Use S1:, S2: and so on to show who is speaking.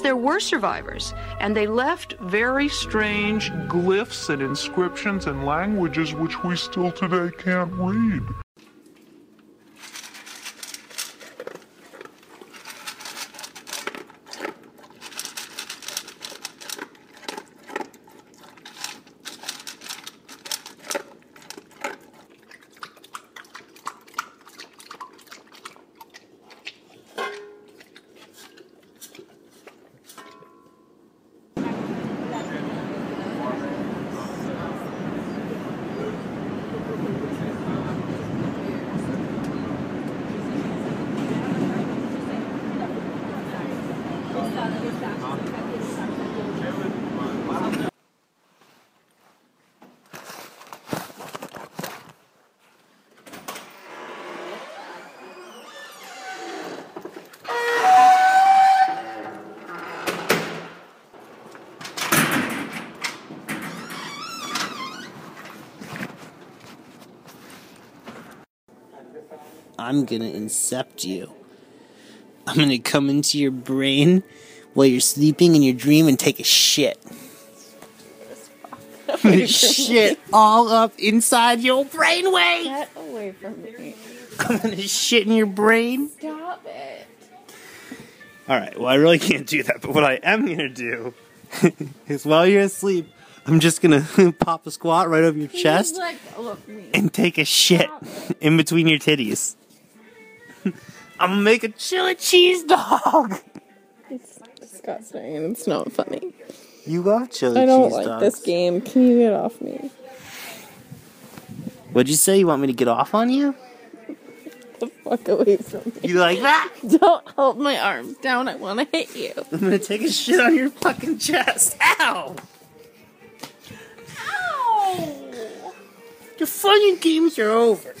S1: there were survivors, and they left very strange
S2: glyphs and inscriptions and languages which we still today can't read.
S3: I'm gonna incept you. I'm gonna come into your brain while you're sleeping in your dream and take a shit. shit all up inside your brainwave.
S4: Get away from me.
S3: I'm gonna shit in your brain.
S4: Stop it.
S3: All right. Well, I really can't do that. But what I am gonna do is while you're asleep, I'm just gonna pop a squat right over your chest
S4: Let go of me.
S3: and take a shit in between your titties. I'm gonna make a chili cheese dog.
S4: It's disgusting and it's not funny.
S3: You love chili cheese.
S4: I don't like
S3: dogs.
S4: this game. Can you get off me?
S3: What'd you say? You want me to get off on you?
S4: The fuck away from me.
S3: You like that?
S4: Don't hold my arms down. I want to hit you.
S3: I'm gonna take a shit on your fucking chest.
S4: Ow!
S3: Your fucking games are over.